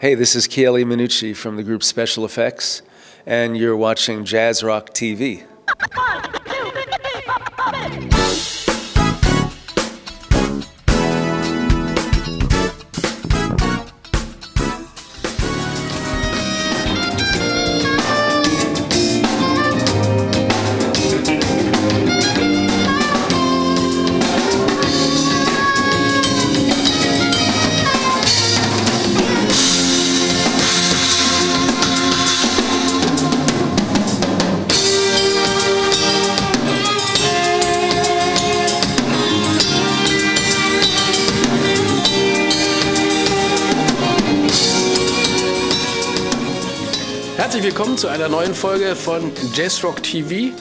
Hey, this is Chieli Minucci from the group Special Effects, and you're watching Jazz Rock TV. Willkommen zu einer neuen Folge von Jazzrock TV.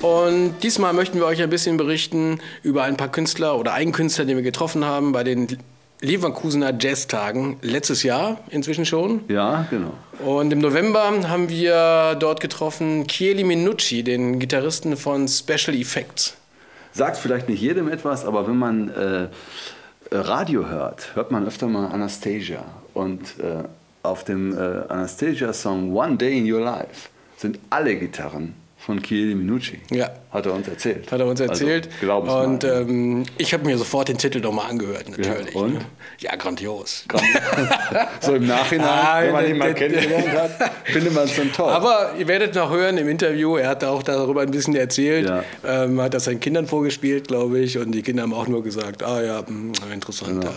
Und diesmal möchten wir euch ein bisschen berichten über ein paar Künstler oder einen Künstler, den wir getroffen haben bei den Leverkusener Jazztagen letztes Jahr inzwischen schon. Ja, genau. Und im November haben wir dort getroffen Chieli Minucci, den Gitarristen von Special Effects. Sagt vielleicht nicht jedem etwas, aber wenn man äh, Radio hört, hört man öfter mal Anastasia. Und äh, auf dem äh, Anastasia-Song One Day in Your Life sind alle Gitarren von Chieli Minucci. Ja. Hat er uns erzählt. Hat er uns erzählt. Also, glaub es und mal. ähm, ich habe mir sofort den Titel nochmal angehört, natürlich. Ja, und? ne? Ja, grandios. so im Nachhinein, Ah, wenn man ihn mal kennengelernt hat, findet man es dann toll. Aber ihr werdet noch hören im Interview, er hat auch darüber ein bisschen erzählt, Ja. ähm, hat das seinen Kindern vorgespielt, glaube ich, und die Kinder haben auch nur gesagt, ah ja, hm, interessant. Genau.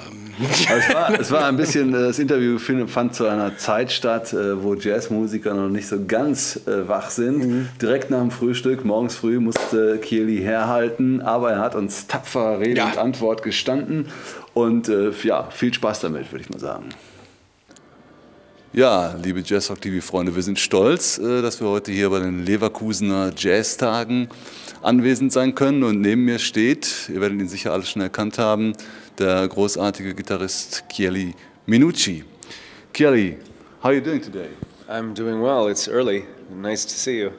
es, war, es war ein bisschen, äh, das Interview fand zu einer Zeit statt, äh, wo Jazzmusiker noch nicht so ganz äh, wach sind. Mhm. Direkt nach dem Frühstück, morgens früh, musste Kieli herhalten, aber er hat uns tapfer Rede Ja. und Antwort gestanden. Und äh, ja, viel Spaß damit, würde ich mal sagen. Ja, liebe Jazzrock TV-Freunde, wir sind stolz, äh, dass wir heute hier bei den Leverkusener Jazztagen anwesend sein können. Und neben mir steht, ihr werdet ihn sicher alle schon erkannt haben, der großartige Gitarrist Chieli Minucci. Chieli, how are you doing today? I'm doing well. It's early. Nice to see you.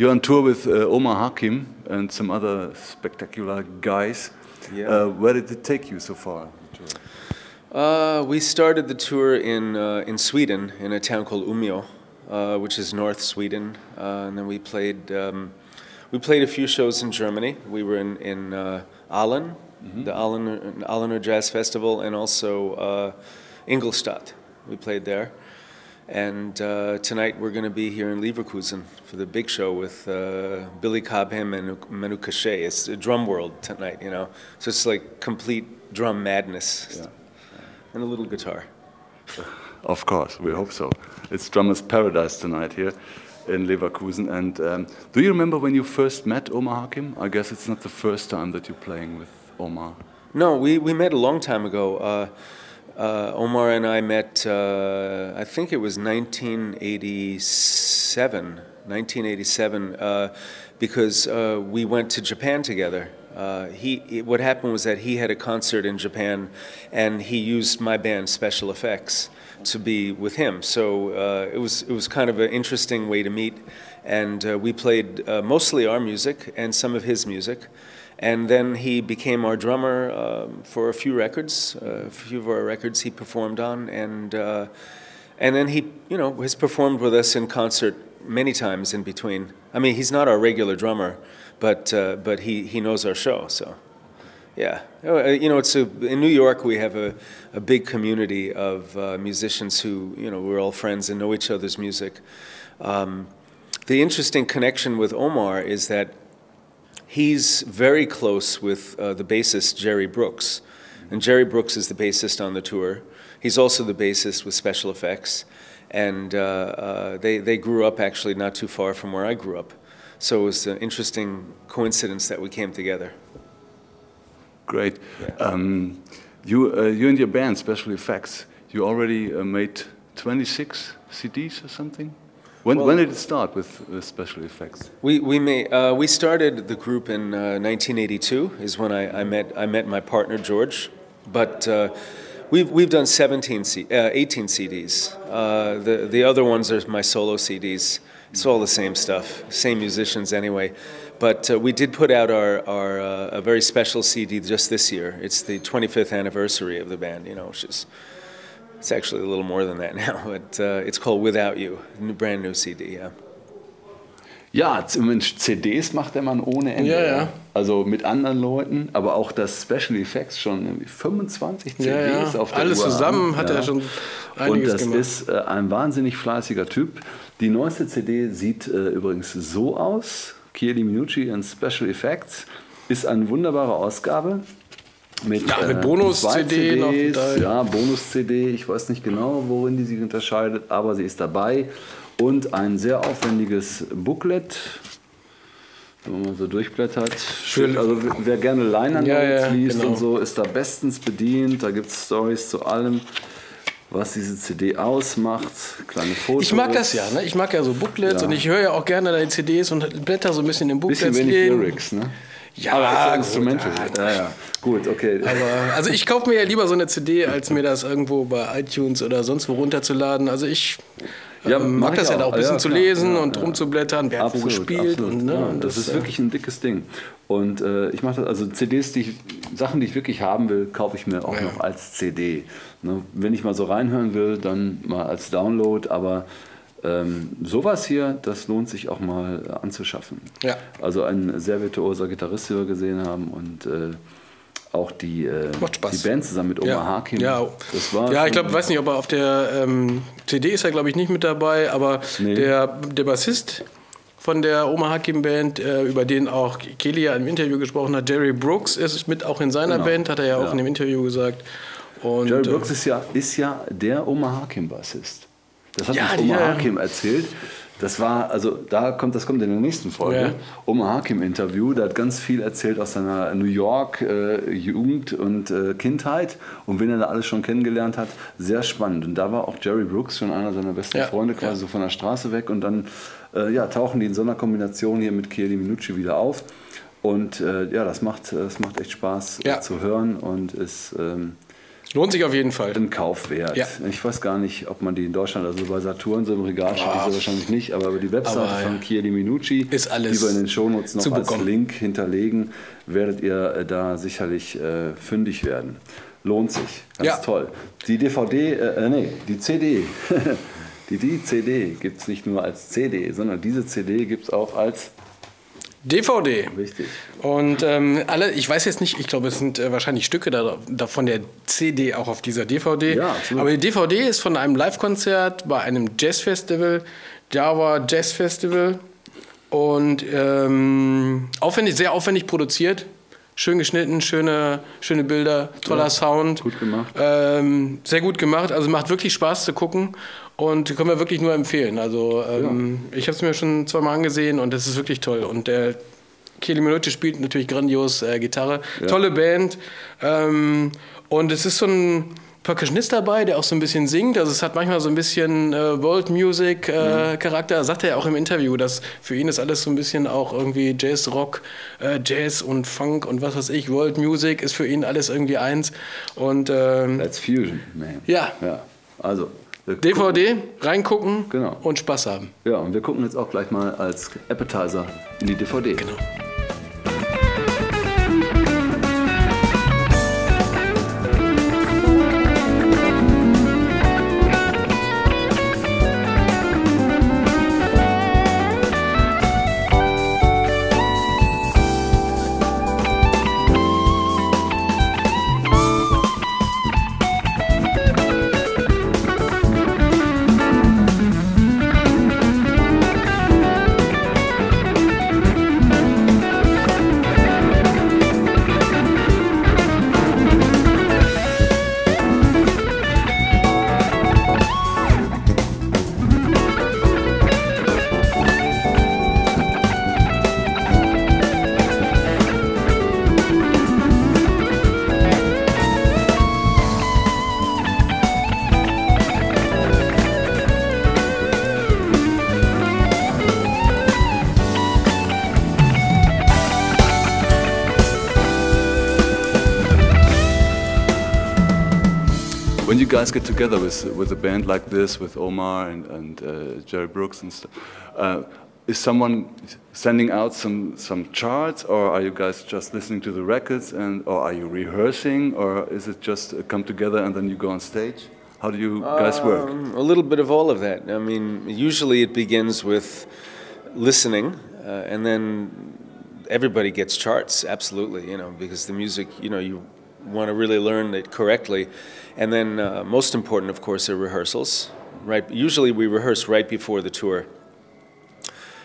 You're on tour with uh, Omar Hakim and some other spectacular guys. Yeah. Uh, where did it take you so far? Uh, we started the tour in uh, in Sweden, in a town called Umeå, uh, which is North Sweden, uh, and then we played um, we played a few shows in Germany. We were in in uh, Aalen, the Aalener, Aalener Jazz Festival, and also uh, Ingolstadt. We played there. And uh, tonight we're going to be here in Leverkusen for the big show with uh, Billy Cobham and Manu Katché. It's a drum world tonight, you know. So it's like complete drum madness Yeah. and a little guitar. Of course, we hope so. It's Drummer's Paradise tonight here in Leverkusen. And um, do you remember when you first met Omar Hakim? I guess it's not the first time that you're playing with Omar. No, we, we met a long time ago. Uh, uh, Omar and I met, uh, I think it was 1987, 1987, uh, because uh, we went to Japan together. Uh, he, he- what happened was that he had a concert in Japan, and he used my band Special Effects to be with him. So uh, it was it was kind of an interesting way to meet, and we played mostly our music and some of his music. And then he became our drummer um, for a few records, uh, a few of our records he performed on, and uh, and then he, you know, has performed with us in concert many times in between. I mean, he's not our regular drummer, but uh, but he he knows our show, so. Yeah, Uh, you know, it's a, in New York. We have a, a big community of uh, musicians who, you know, we're all friends and know each other's music. Um, the interesting connection with Omar is that he's very close with uh, the bassist Jerry Brooks, and Jerry Brooks is the bassist on the tour. He's also the bassist with Special Effects, and uh, uh, they they grew up actually not too far from where I grew up, so it was an interesting coincidence that we came together. Great. Um, you, uh, you and your band, Special Effects, you already uh, made 26 CDs or something? When, Well- when did it start with, with Special Effects? We we may uh, we started the group in uh, 1982 is when I, I met I met my partner George, but uh, we've we've done 17 C, uh, 18 CDs. Uh, the the other ones are my solo CDs. It's all the same stuff, same musicians anyway. But uh, we did put out our our uh, a very special CD just this year. It's the 25th anniversary of the band, you know, which is It's actually a little more than that now, but uh, it's called Without You, new, brand new CD. Yeah. Ja, Mensch, CDs macht der Mann ohne Ende. Ja, ja. Also mit anderen Leuten, aber auch das Special Effects schon irgendwie 25 CDs Ja, ja. auf der Alles Uhr zusammen hat er schon Und einiges das gemacht. ist äh, ein wahnsinnig fleißiger Typ. Die neueste CD sieht äh, übrigens so aus. Chieli Minucci in Special Effects ist eine wunderbare Ausgabe. Mit, Ja, mit Bonus-CD CDs, da. ja, Bonus-CD. Ich weiß nicht genau, worin die sich unterscheidet, aber sie ist dabei. Und ein sehr aufwendiges Booklet, wenn man so durchblättert. Für- also wer gerne Liner Ja, ja, liest genau. und so, ist da bestens bedient. Da gibt es Stories zu allem, was diese CD ausmacht. Kleine Fotos. Ich mag das ja, ne? Ich mag ja so Booklets Ja. und ich höre ja auch gerne deine CDs und blätter so ein bisschen in Booklets. Bisschen wenig Lyrics, ne? Ja, Aber ist ja gut, Instrumental. ja, Ja, ja. Gut, okay. Aber, also ich kaufe mir ja lieber so eine CD, als mir das irgendwo bei iTunes oder sonst wo runterzuladen. Also ich Ja, ähm, mag das ja auch. auch ein bisschen Ja, zu lesen Ja, und ja. rumzublättern, wer hat wo gespielt. Und, ne, ja, und das, ist äh, wirklich ein dickes Ding. Und äh, ich mache das, also CDs, die ich, Sachen, die ich wirklich haben will, kaufe ich mir auch Ja. noch als CD. Ne? Wenn ich mal so reinhören will, dann mal als Download, aber ähm, sowas hier, das lohnt sich auch mal äh, anzuschaffen. Ja. Also ein sehr virtuoser Gitarrist, den wir gesehen haben und äh, auch die, äh, die Band zusammen mit Omar ja, Hakim. ja, das war ja, ich glaube, weiß nicht, ob er auf der ähm, CD ist er, glaube ich, nicht mit dabei, aber Nee. der, der Bassist von der Oma Hakim Band, äh, über den auch Kelly ja im Interview gesprochen hat, Jerry Brooks ist mit auch in seiner Genau. Band, hat er ja auch Ja. in dem Interview gesagt. Und, Jerry äh, Brooks ist ja, ist ja der Omar Hakim-Bassist. Das hat Ja, uns Omar ja. Hakim erzählt. Das war, also da kommt, das kommt in der nächsten Folge. Ja. Omar Hakim-Interview, der hat ganz viel erzählt aus seiner New York-Jugend und äh, Kindheit und wen er da alles schon kennengelernt hat. Sehr spannend. Und da war auch Jerry Brooks schon einer seiner besten Ja, Freunde, quasi ja. so von der Straße weg. Und dann äh, ja, tauchen die in so einer Kombination hier mit Chieli Minucci wieder auf. Und äh, ja, das macht, das macht echt Spaß äh, zu hören und ist. Ähm, lohnt sich auf jeden Fall. ein Kauf wert. Ja. Ich weiß gar nicht, ob man die in Deutschland, also bei Saturn so im Regal steht, so wahrscheinlich nicht, aber über die Webseite Aber, von ja. Chieli Minucci, Ist alles die wir in den Shownotes noch als bekommen. Link hinterlegen, werdet ihr äh, da sicherlich äh, fündig werden. Lohnt sich. Ganz Ja. toll. Die DVD, äh, äh, nee, die CD. die, die CD gibt es nicht nur als CD, sondern diese CD gibt es auch als, DVD. richtig, Und ähm, alle, ich weiß jetzt nicht, ich glaube, es sind äh, wahrscheinlich Stücke da, da von der CD auch auf dieser DVD. Ja, absolut. Aber die DVD ist von einem Live-Konzert bei einem Jazzfestival, Java Jazz Festival. Und ähm, aufwendig, sehr aufwendig produziert. Schön geschnitten, schöne, schöne Bilder, toller Sound. gut gemacht. Ähm, sehr gut gemacht. Also macht wirklich Spaß zu gucken. Und können wir wirklich nur empfehlen. Also ähm, ich habe es mir schon zweimal angesehen und es ist wirklich toll. Und der Kelly Minucci spielt natürlich grandios äh, Gitarre. Tolle Band. Ähm, und es ist so ein Percussionist dabei, der auch so ein bisschen singt. Also es hat manchmal so ein bisschen äh, World Music äh, Charakter. Sagt er ja auch im Interview, dass für ihn ist alles so ein bisschen auch irgendwie Jazz, Rock, äh, Jazz und Funk und was weiß ich. World Music ist für ihn alles irgendwie eins. Und ähm, That's Fusion, man. Ja. ja. Also, wir DVD, reingucken Genau. und Spaß haben. Ja, und wir gucken jetzt auch gleich mal als Appetizer in die DVD. Genau. Guys get together with with a band like this, with Omar and, and uh, Jerry Brooks and stuff, uh, is someone sending out some some charts, or are you guys just listening to the records, and or are you rehearsing, or is it just uh, come together and then you go on stage? How do you guys work? Um, a little bit of all of that. I mean, usually it begins with listening, uh, and then everybody gets charts, absolutely, you know, because the music, you know, you want to really learn it correctly. And then, uh, most important, of course, are rehearsals. Right. Usually, we rehearse right before the tour.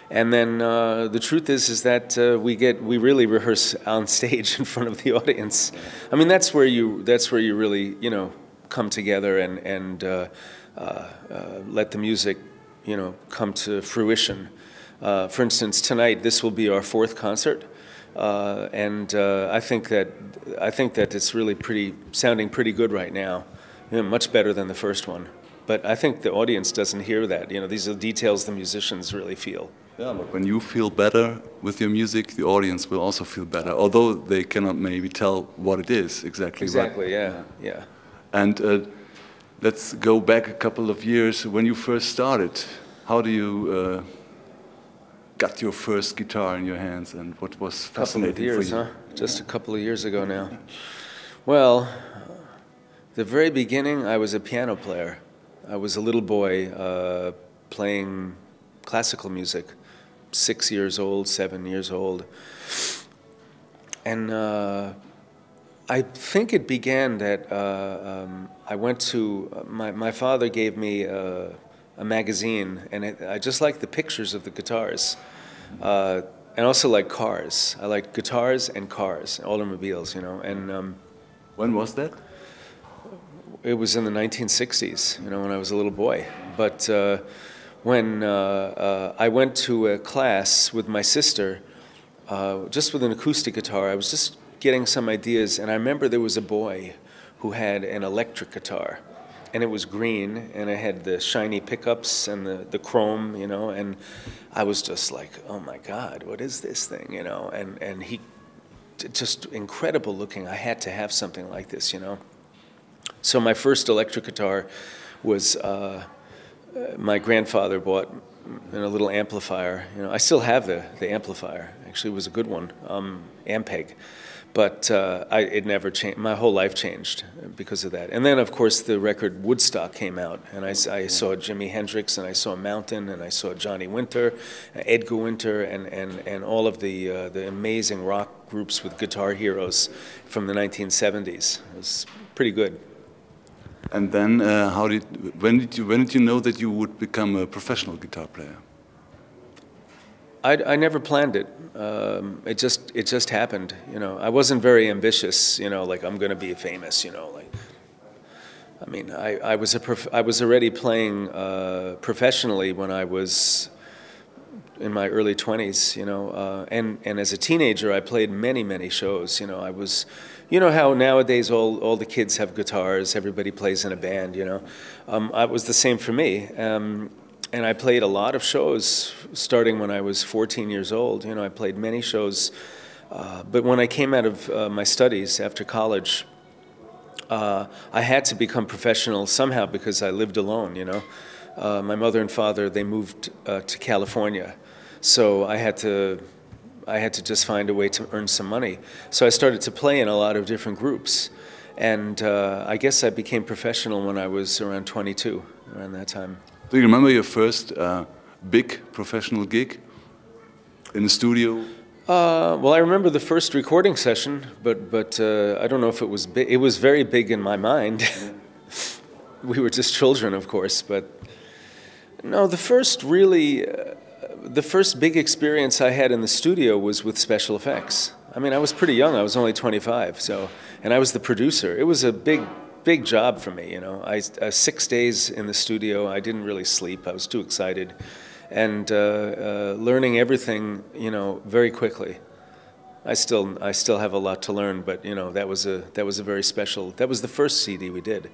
And then uh, the truth is, is that uh, we get we really rehearse on stage in front of the audience. I mean, that's where you that's where you really you know come together and and uh, uh, uh let the music you know come to fruition. For instance, tonight this will be our fourth concert, and I think that I think that it's really pretty sounding pretty good right now, you know, much better than the first one. But I think the audience doesn't hear that. You know, these are details the musicians really feel. Yeah, but when you feel better with your music, the audience will also feel better, although they cannot maybe tell what it is exactly. Exactly, yeah, yeah. And uh, let's go back a couple of years when you first started. How do you uh, got your first guitar in your hands, and what was fascinating years, for you? Huh? Just a couple of years ago now. Well, the very beginning, I was a piano player. I was a little boy uh, playing classical music six years old, seven years old. And uh, I think it began that uh, um, I went to, uh, my, my father gave me a, a magazine, and it, I just like the pictures of the guitars. Uh, and also like cars. I like guitars and cars, automobiles, you know. And um, when was that? It was in the 1960s, you know, when I was a little boy. But uh, when uh, uh, I went to a class with my sister, uh, just with an acoustic guitar, I was just getting some ideas, and I remember there was a boy who had an electric guitar, and it was green, and it had the shiny pickups and the, the chrome, you know, and I was just like, oh my God, what is this thing, you know? And, and he, just incredible looking. I had to have something like this, you know. So my first electric guitar was uh, my grandfather bought in a little amplifier. You know, I still have the, the amplifier. Actually, it was a good one, um, Ampeg. But uh, I, it never changed. My whole life changed because of that. And then, of course, the record Woodstock came out, and I, I saw Jimi Hendrix, and I saw Mountain, and I saw Johnny Winter, Edgar Winter, and, and, and all of the uh, the amazing rock groups with guitar heroes from the 1970s. It was pretty good. And then, uh, how did when did you when did you know that you would become a professional guitar player? I, I never planned it. Um, it just it just happened. You know, I wasn't very ambitious. You know, like I'm going to be famous. You know, like I mean, I, I was a prof- I was already playing uh, professionally when I was in my early 20s. You know, uh, and and as a teenager, I played many many shows. You know, I was you know how nowadays all, all the kids have guitars, everybody plays in a band, you know. Um, it was the same for me. Um, and I played a lot of shows starting when I was 14 years old. You know, I played many shows. Uh, but when I came out of uh, my studies after college, uh, I had to become professional somehow because I lived alone, you know. Uh, my mother and father, they moved uh, to California. So I had to I had to just find a way to earn some money. So I started to play in a lot of different groups. And uh, I guess I became professional when I was around 22, around that time. Do you remember your first uh, big professional gig in the studio? Uh, well, I remember the first recording session, but but uh, I don't know if it was big. It was very big in my mind. we were just children, of course, but no, the first really uh, the first big experience I had in the studio was with special effects. I mean, I was pretty young. I was only 25, so and I was the producer. It was a big, big job for me. You know, I uh, six days in the studio. I didn't really sleep. I was too excited, and uh, uh, learning everything. You know, very quickly. I still, I still have a lot to learn, but you know, that was a that was a very special. That was the first CD we did,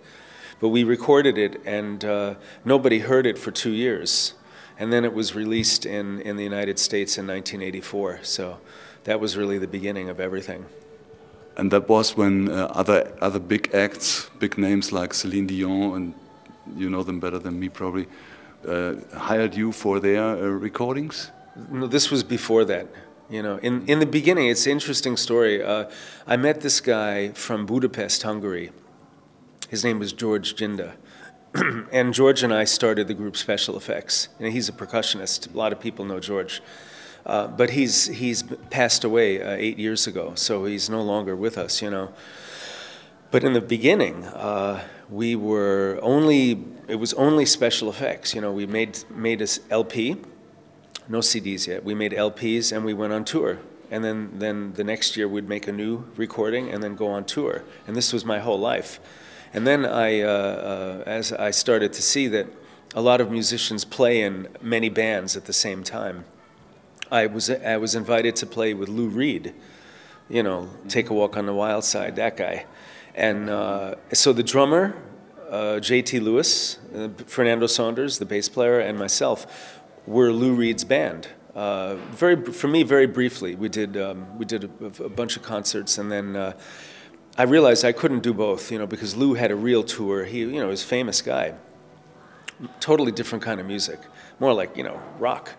but we recorded it, and uh, nobody heard it for two years and then it was released in, in the United States in 1984. So that was really the beginning of everything. And that was when uh, other other big acts, big names like Celine Dion, and you know them better than me probably, uh, hired you for their uh, recordings. No, this was before that. You know, in in the beginning, it's an interesting story. Uh, I met this guy from Budapest, Hungary. His name was George Jinda, and George and I started the group Special Effects. And he's a percussionist. A lot of people know George. Uh, but he's, he's passed away uh, eight years ago, so he's no longer with us, you know. But in the beginning, uh, we were only, it was only special effects. You know, we made, made us LP, no CDs yet. We made LPs and we went on tour. And then, then the next year we'd make a new recording and then go on tour. And this was my whole life. And then I, uh, uh, as I started to see that a lot of musicians play in many bands at the same time, I was, I was invited to play with Lou Reed, you know, Take a Walk on the Wild Side, that guy. And uh, so the drummer, uh, J.T. Lewis, uh, Fernando Saunders, the bass player, and myself were Lou Reed's band. Uh, very, for me, very briefly, we did um, we did a, a, bunch of concerts, and then uh, I realized I couldn't do both, you know, because Lou had a real tour. He, you know, was a famous guy. Totally different kind of music, more like you know rock.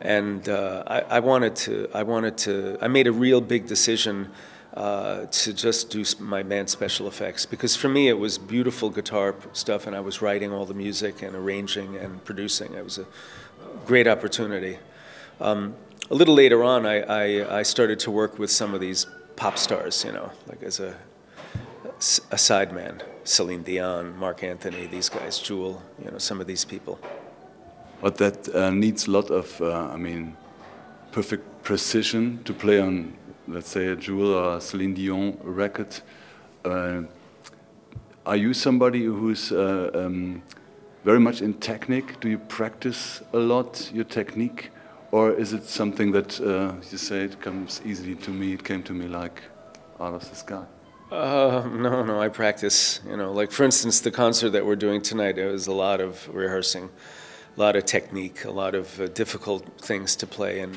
And uh, I, I wanted to, I wanted to, I made a real big decision uh, to just do my band special effects because for me it was beautiful guitar stuff and I was writing all the music and arranging and producing. It was a great opportunity. Um, a little later on, I, I, I, started to work with some of these pop stars, you know, like as a, a sideman. Celine Dion, Marc Anthony, these guys, Jewel, you know, some of these people. But that uh, needs a lot of, uh, I mean, perfect precision to play on, let's say, a Jewel or a Celine Dion record. Uh, are you somebody who's uh, um, very much in technique? Do you practice a lot your technique? Or is it something that uh, you say it comes easily to me, it came to me like out of the sky? Uh, no, no, I practice. You know, like for instance, the concert that we're doing tonight, it was a lot of rehearsing a lot of technique, a lot of uh, difficult things to play, and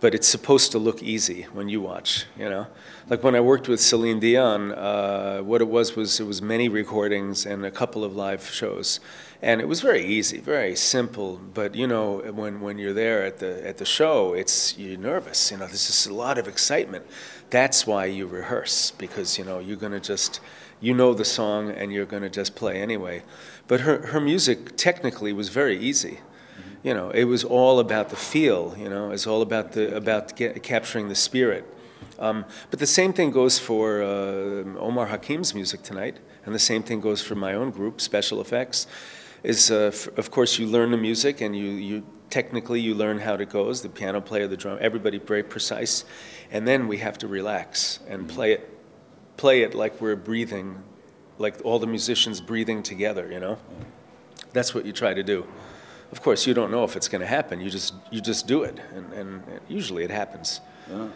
but it's supposed to look easy when you watch. You know, like when I worked with Celine Dion, uh, what it was was it was many recordings and a couple of live shows, and it was very easy, very simple. But you know, when when you're there at the at the show, it's you're nervous. You know, there's just a lot of excitement. That's why you rehearse because you know you're gonna just you know the song and you're gonna just play anyway. But her, her music technically was very easy. You know, it was all about the feel. You know, it's all about the about get, capturing the spirit. Um, but the same thing goes for uh, Omar Hakim's music tonight, and the same thing goes for my own group, Special Effects. Is uh, f- of course you learn the music and you you technically you learn how it goes. The piano player, the drum, everybody very precise, and then we have to relax and play it, play it like we're breathing like all the musicians breathing together, you know? That's what you try to do. Of course, you don't know if it's going to happen. You just, you just do it, and, and usually it happens. Yeah.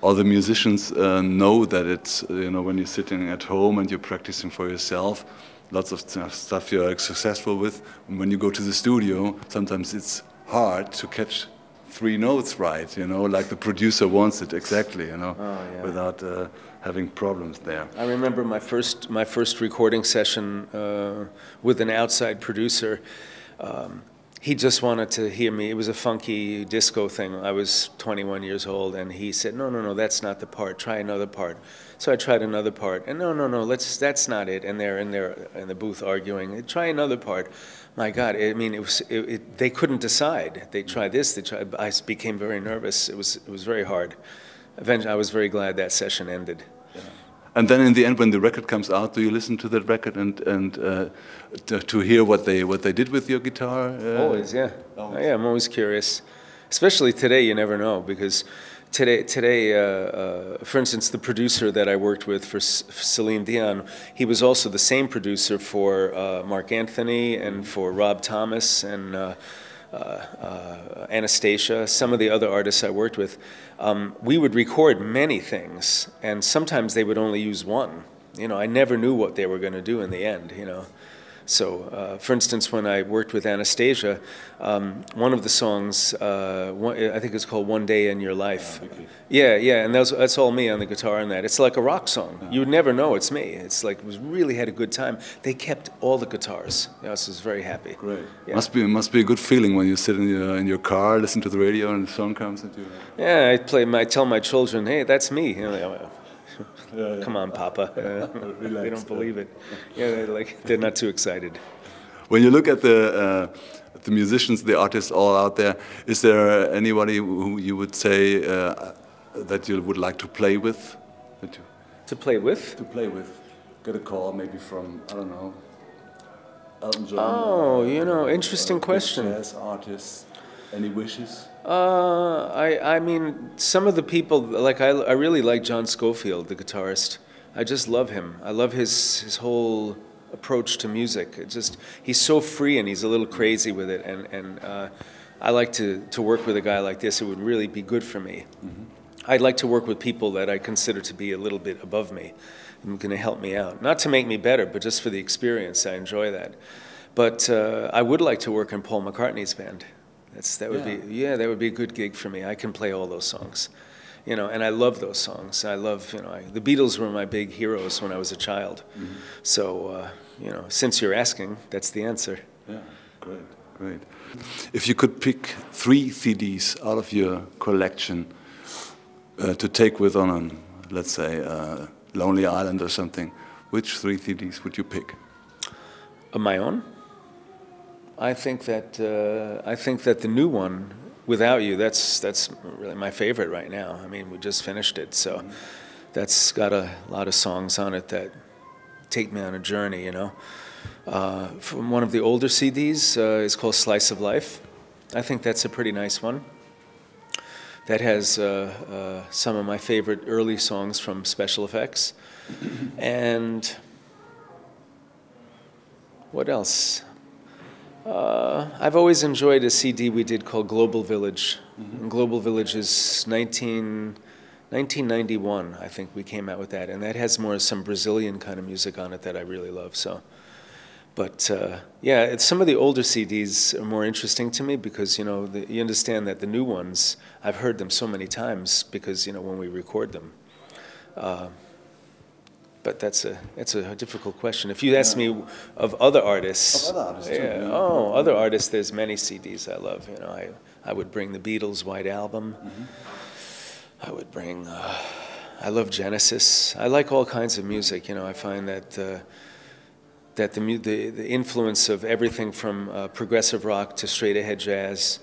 All the musicians uh, know that it's, you know, when you're sitting at home and you're practicing for yourself, lots of stuff you're successful with. When you go to the studio, sometimes it's hard to catch three notes right, you know, like the producer wants it exactly, you know, oh, yeah. without uh, having problems there. I remember my first my first recording session uh, with an outside producer. Um, he just wanted to hear me. It was a funky disco thing. I was 21 years old, and he said, "No, no, no, that's not the part. Try another part." So I tried another part, and no, no, no, let's. That's not it. And they're in there in the booth arguing. Try another part. My God, I mean, it was. It, it, they couldn't decide. They tried this. They tried. I became very nervous. It was. It was very hard. Eventually, I was very glad that session ended. And then in the end, when the record comes out, do you listen to that record and and uh, to, to, hear what they what they did with your guitar? Uh, always, yeah. Always. yeah, I'm always curious. Especially today, you never know because today, today, uh, uh, for instance, the producer that I worked with for C Celine Dion, he was also the same producer for uh, Marc Anthony and for Rob Thomas and uh, uh, uh, some of the other artists I worked with, um, we would record many things, and sometimes they would only use one. You know, I never knew what they were going to do in the end. You know, so, uh, for instance, when I worked with Anastacia, um, one of the songs, uh, one, I think it's called "One Day in Your Life." Yeah, yeah, and that's, that's all me on the guitar and that. It's like a rock song. You would never know it's me. It's like was really had a good time. They kept all the guitars. Yeah, I was very happy. Great. Yeah. Must be must be a good feeling when you sit in your in your car, listen to the radio, and the song comes into. Yeah, I play. My, I tell my children, "Hey, that's me." You know, yeah, Come on, Papa. Uh, they don't believe it. Yeah, they're like they're not too excited. when you look at the uh, the musicians, the artists all out there, is there anybody who you would say uh, that you would like to play with? To play with? To play with. Get a call maybe from I don't know. Elton John. Oh, you know, interesting question. Jazz artists. Any wishes? Uh, I I mean, some of the people like I I really like John Scofield, the guitarist. I just love him. I love his his whole approach to music. It just he's so free and he's a little crazy with it, and and uh, I like to to work with a guy like this. It would really be good for me. Mm-hmm. I'd like to work with people that I consider to be a little bit above me and going to help me out. Not to make me better, but just for the experience. I enjoy that. But uh, I would like to work in Paul McCartney's band. That's that would yeah. be yeah, that would be a good gig for me. I can play all those songs you know, and I love those songs. I love, you know, I, the Beatles were my big heroes when I was a child. Mm-hmm. So, uh, you know, since you're asking, that's the answer. Yeah, great, great. If you could pick three CDs out of your collection uh, to take with on, a, let's say, a Lonely Island or something, which three CDs would you pick? Of my own? I think that uh, I think that the new one without you, that's that's really my favorite right now. I mean, we just finished it, so that's got a lot of songs on it that take me on a journey. You know, uh, from one of the older CDs uh, is called Slice of Life. I think that's a pretty nice one. That has uh, uh some of my favorite early songs from Special Effects, and what else? Uh, I've always enjoyed a CD we did called Global Village. Mm-hmm. Global Village is 19, 1991, I think we came out with that, and that has more some Brazilian kind of music on it that I really love. So, but uh, yeah, some of the older CDs are more interesting to me because you know the, you understand that the new ones I've heard them so many times because you know when we record them. Uh, but that's a that's a difficult question. If you ask me of other artists, of other artists yeah, too. oh, other artists, there's many CDs I love. You know, I I would bring the Beatles' White Album. Mm-hmm. I would bring. Uh, I love Genesis. I like all kinds of music. You know, I find that. Uh, that the, the, the influence of everything from uh, progressive rock to straight ahead jazz,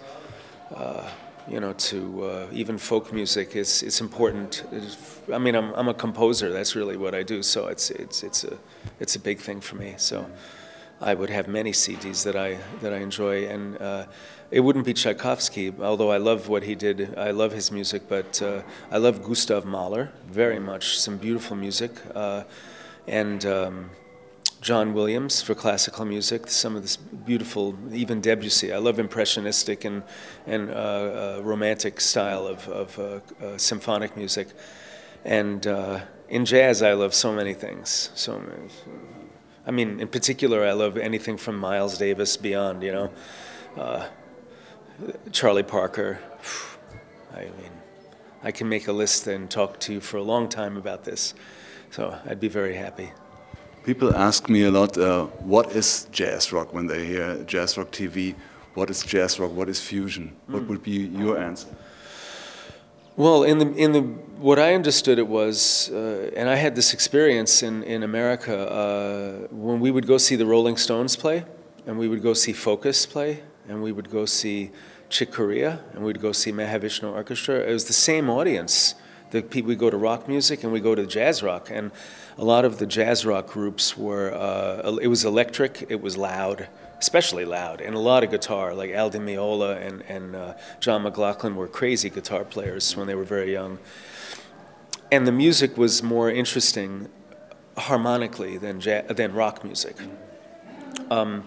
uh, you know, to uh, even folk music is it's important. It's, I mean, I'm I'm a composer. That's really what I do. So it's it's it's a it's a big thing for me. So I would have many CDs that I that I enjoy, and uh, it wouldn't be Tchaikovsky, although I love what he did. I love his music, but uh, I love Gustav Mahler very much. Some beautiful music, uh, and. Um, John Williams for classical music, some of this beautiful, even Debussy. I love impressionistic and, and uh, uh, romantic style of, of uh, uh symphonic music. And uh, in jazz, I love so many things. So many. I mean, in particular, I love anything from Miles Davis beyond, you know. Charlie Parker. I mean, I can make a list and talk to you for a long time about this. So I'd be very happy. People ask me a lot, uh, what is jazz rock when they hear jazz rock TV? What is jazz rock? What is fusion? Mm. What hmm. would be your answer? Well, in the in the what I understood it was, uh, and I had this experience in in America uh, when we would go see the Rolling Stones play, and we would go see Focus play, and we would go see Chick Corea, and we'd go see Mahavishnu Orchestra. It was the same audience the people we go to rock music and we go to jazz rock and a lot of the jazz rock groups were uh, it was electric it was loud especially loud and a lot of guitar like Al Di Meola and, and uh, John McLaughlin were crazy guitar players when they were very young and the music was more interesting harmonically than than rock music um,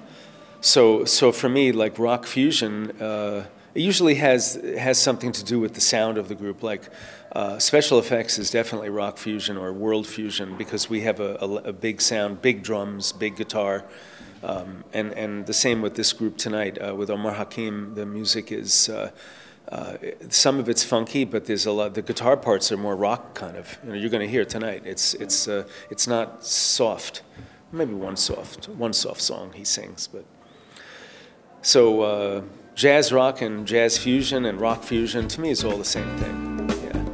so so for me like rock fusion uh, it usually has has something to do with the sound of the group. Like uh, special effects is definitely rock fusion or world fusion because we have a, a, a big sound, big drums, big guitar, um, and and the same with this group tonight uh, with Omar Hakim. The music is. Uh, uh, some of it's funky, but there's a lot. The guitar parts are more rock kind of. You know, you're going to hear tonight. It's it's uh, it's not soft. Maybe one soft one soft song he sings, but so uh, jazz rock and jazz fusion and rock fusion, to me, is all the same thing. So,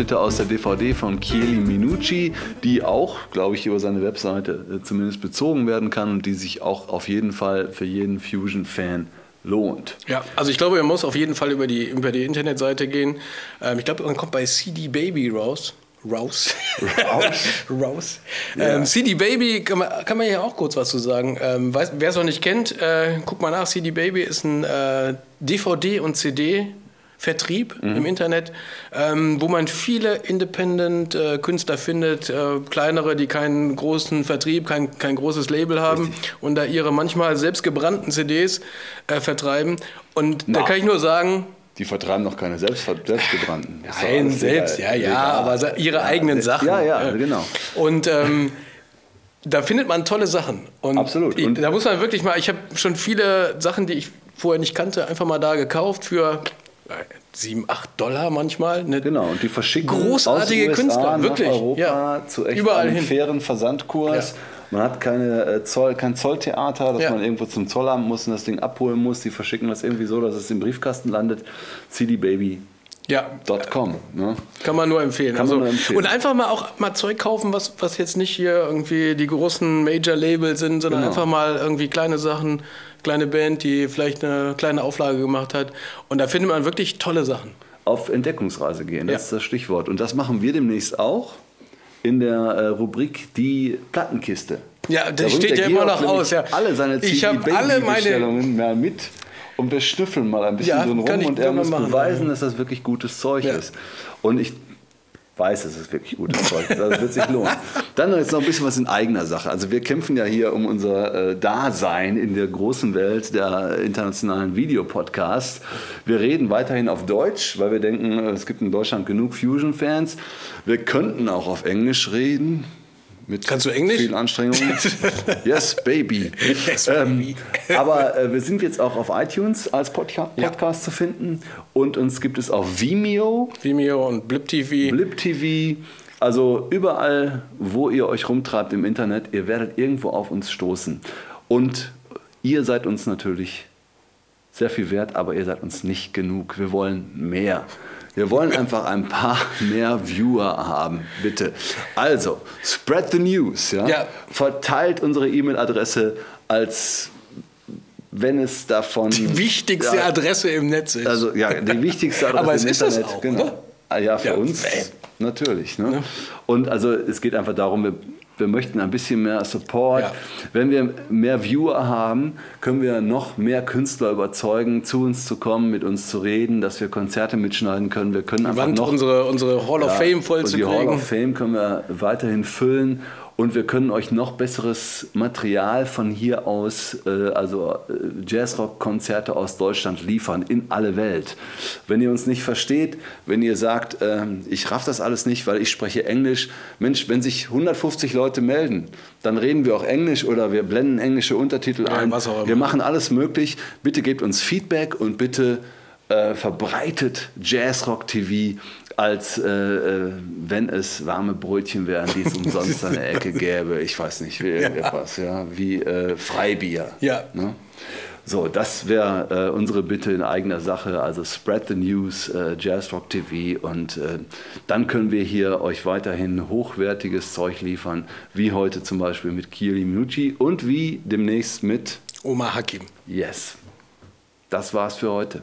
Ausschnitte aus der DVD von Chieli Minucci, die auch, glaube ich, über seine Webseite äh, zumindest bezogen werden kann und die sich auch auf jeden Fall für jeden Fusion-Fan lohnt. Ja, also ich glaube, man muss auf jeden Fall über die, über die Internetseite gehen. Ähm, ich glaube, man kommt bei CD Baby raus. Raus. Raus. raus. Ja. Ähm, CD Baby kann man, kann man ja auch kurz was zu sagen. Ähm, wer es noch nicht kennt, äh, guck mal nach. CD Baby ist ein äh, DVD- und CD- Vertrieb Mhm. im Internet, ähm, wo man viele Independent-Künstler findet, äh, kleinere, die keinen großen Vertrieb, kein, kein großes Label haben und da ihre manchmal selbst gebrannten CDs äh, vertreiben. Und da Na. kann ich nur sagen, Die vertreiben noch keine selbst, selbstgebrannten. Nein, selbst, ja, ja, Legal. aber ihre eigenen äh, Sachen. Ja, ja, genau. Und ähm, da findet man tolle Sachen. Und Absolut. Und- da muss man wirklich mal, ich habe schon viele Sachen, die ich vorher nicht kannte, einfach mal da gekauft für 7, 8 Dollar manchmal. Ne? Genau, und die verschicken Großartige Künstler, wirklich, Europa ja. zu echt Überall einem hin. fairen Versandkurs. Ja. Man hat keine äh, Zoll, kein Zolltheater, dass Ja. man irgendwo zum Zollamt muss und das Ding abholen muss. Die verschicken das irgendwie so, dass es im Briefkasten landet. cdbaby.com. Ja, Ne? kann man nur empfehlen. Kann man also, nur empfehlen. Und einfach mal auch mal Zeug kaufen, was, was jetzt nicht hier irgendwie die großen Major-Labels sind, sondern Genau. einfach mal irgendwie kleine Sachen, kleine Band, die vielleicht eine kleine Auflage gemacht hat. Und da findet man wirklich tolle Sachen. Auf Entdeckungsreise gehen, das Ja. ist das Stichwort. Und das machen wir demnächst auch in der äh, Rubrik Die Plattenkiste. Ja, Da das bringt steht ja immer noch aus. Ja. Alle seine ich habe alle meine mit und wir schnüffeln mal ein bisschen Ja, drin rum ich und er muss beweisen, dass das wirklich gutes Zeug Ja. ist. Und ich weiß, es ist wirklich gutes Zeug. Das wird sich lohnen. Dann jetzt noch ein bisschen was in eigener Sache. Also wir kämpfen ja hier um unser äh, Dasein in der großen Welt der internationalen Videopodcasts. Wir reden weiterhin auf Deutsch, weil wir denken, äh, es gibt in Deutschland genug Fusion-Fans. Wir könnten auch auf Englisch reden. Mit Kannst du Englisch? Viel Anstrengung. yes, baby. Yes, Ähm, baby. aber äh, wir sind jetzt auch auf iTunes als Podca Ja. Podcast zu finden und uns gibt es auf Vimeo, Vimeo und Blip TV. Blip TV. Also überall, wo ihr euch rumtreibt im Internet, ihr werdet irgendwo auf uns stoßen. Und ihr seid uns natürlich sehr viel wert, aber ihr seid uns nicht genug. Wir wollen mehr. Wir wollen einfach ein paar mehr Viewer haben, bitte. Also, spread the news. Ja? Ja. Verteilt unsere E-Mail-Adresse als wenn es davon. Die wichtigste Ja, Adresse im Netz ist. also ja, die wichtigste Adresse Aber es im ist das Internet. auch, genau. oder? Ah, Ja, für Ja, uns natürlich. Ne? Und also es geht einfach darum, wir, wir möchten ein bisschen mehr Support. Ja. Wenn wir mehr Viewer haben, können wir noch mehr Künstler überzeugen, zu uns zu kommen, mit uns zu reden, dass wir Konzerte mitschneiden können. Wir können die einfach Wand, noch unsere, unsere Hall of ja, Fame voll und zu die Hall of. Fame können wir weiterhin füllen und wir können euch noch besseres Material von hier aus, äh, also äh, Jazzrock-Konzerte aus Deutschland liefern in alle Welt. Wenn ihr uns nicht versteht, wenn ihr sagt, ähm, ich raff das alles nicht, weil ich spreche Englisch, Mensch, wenn sich 150 Leute melden, dann reden wir auch Englisch oder wir blenden englische Untertitel Ja, ein. Wir machen alles möglich. Bitte gebt uns Feedback und bitte äh, verbreitet Jazzrock TV als äh, äh, wenn es warme Brötchen wären, die es umsonst an der Ecke gäbe. Ich weiß nicht, wie irgendetwas, ja, wie äh, Freibier. Ja. Ne? So, das wäre äh, unsere Bitte in eigener Sache. Also spread the news, äh, Jazzrock TV und äh, dann können wir hier euch weiterhin hochwertiges Zeug liefern, wie heute zum Beispiel mit Kiri Minucci und wie demnächst mit Omar Hakim. Yes. Das war's für heute.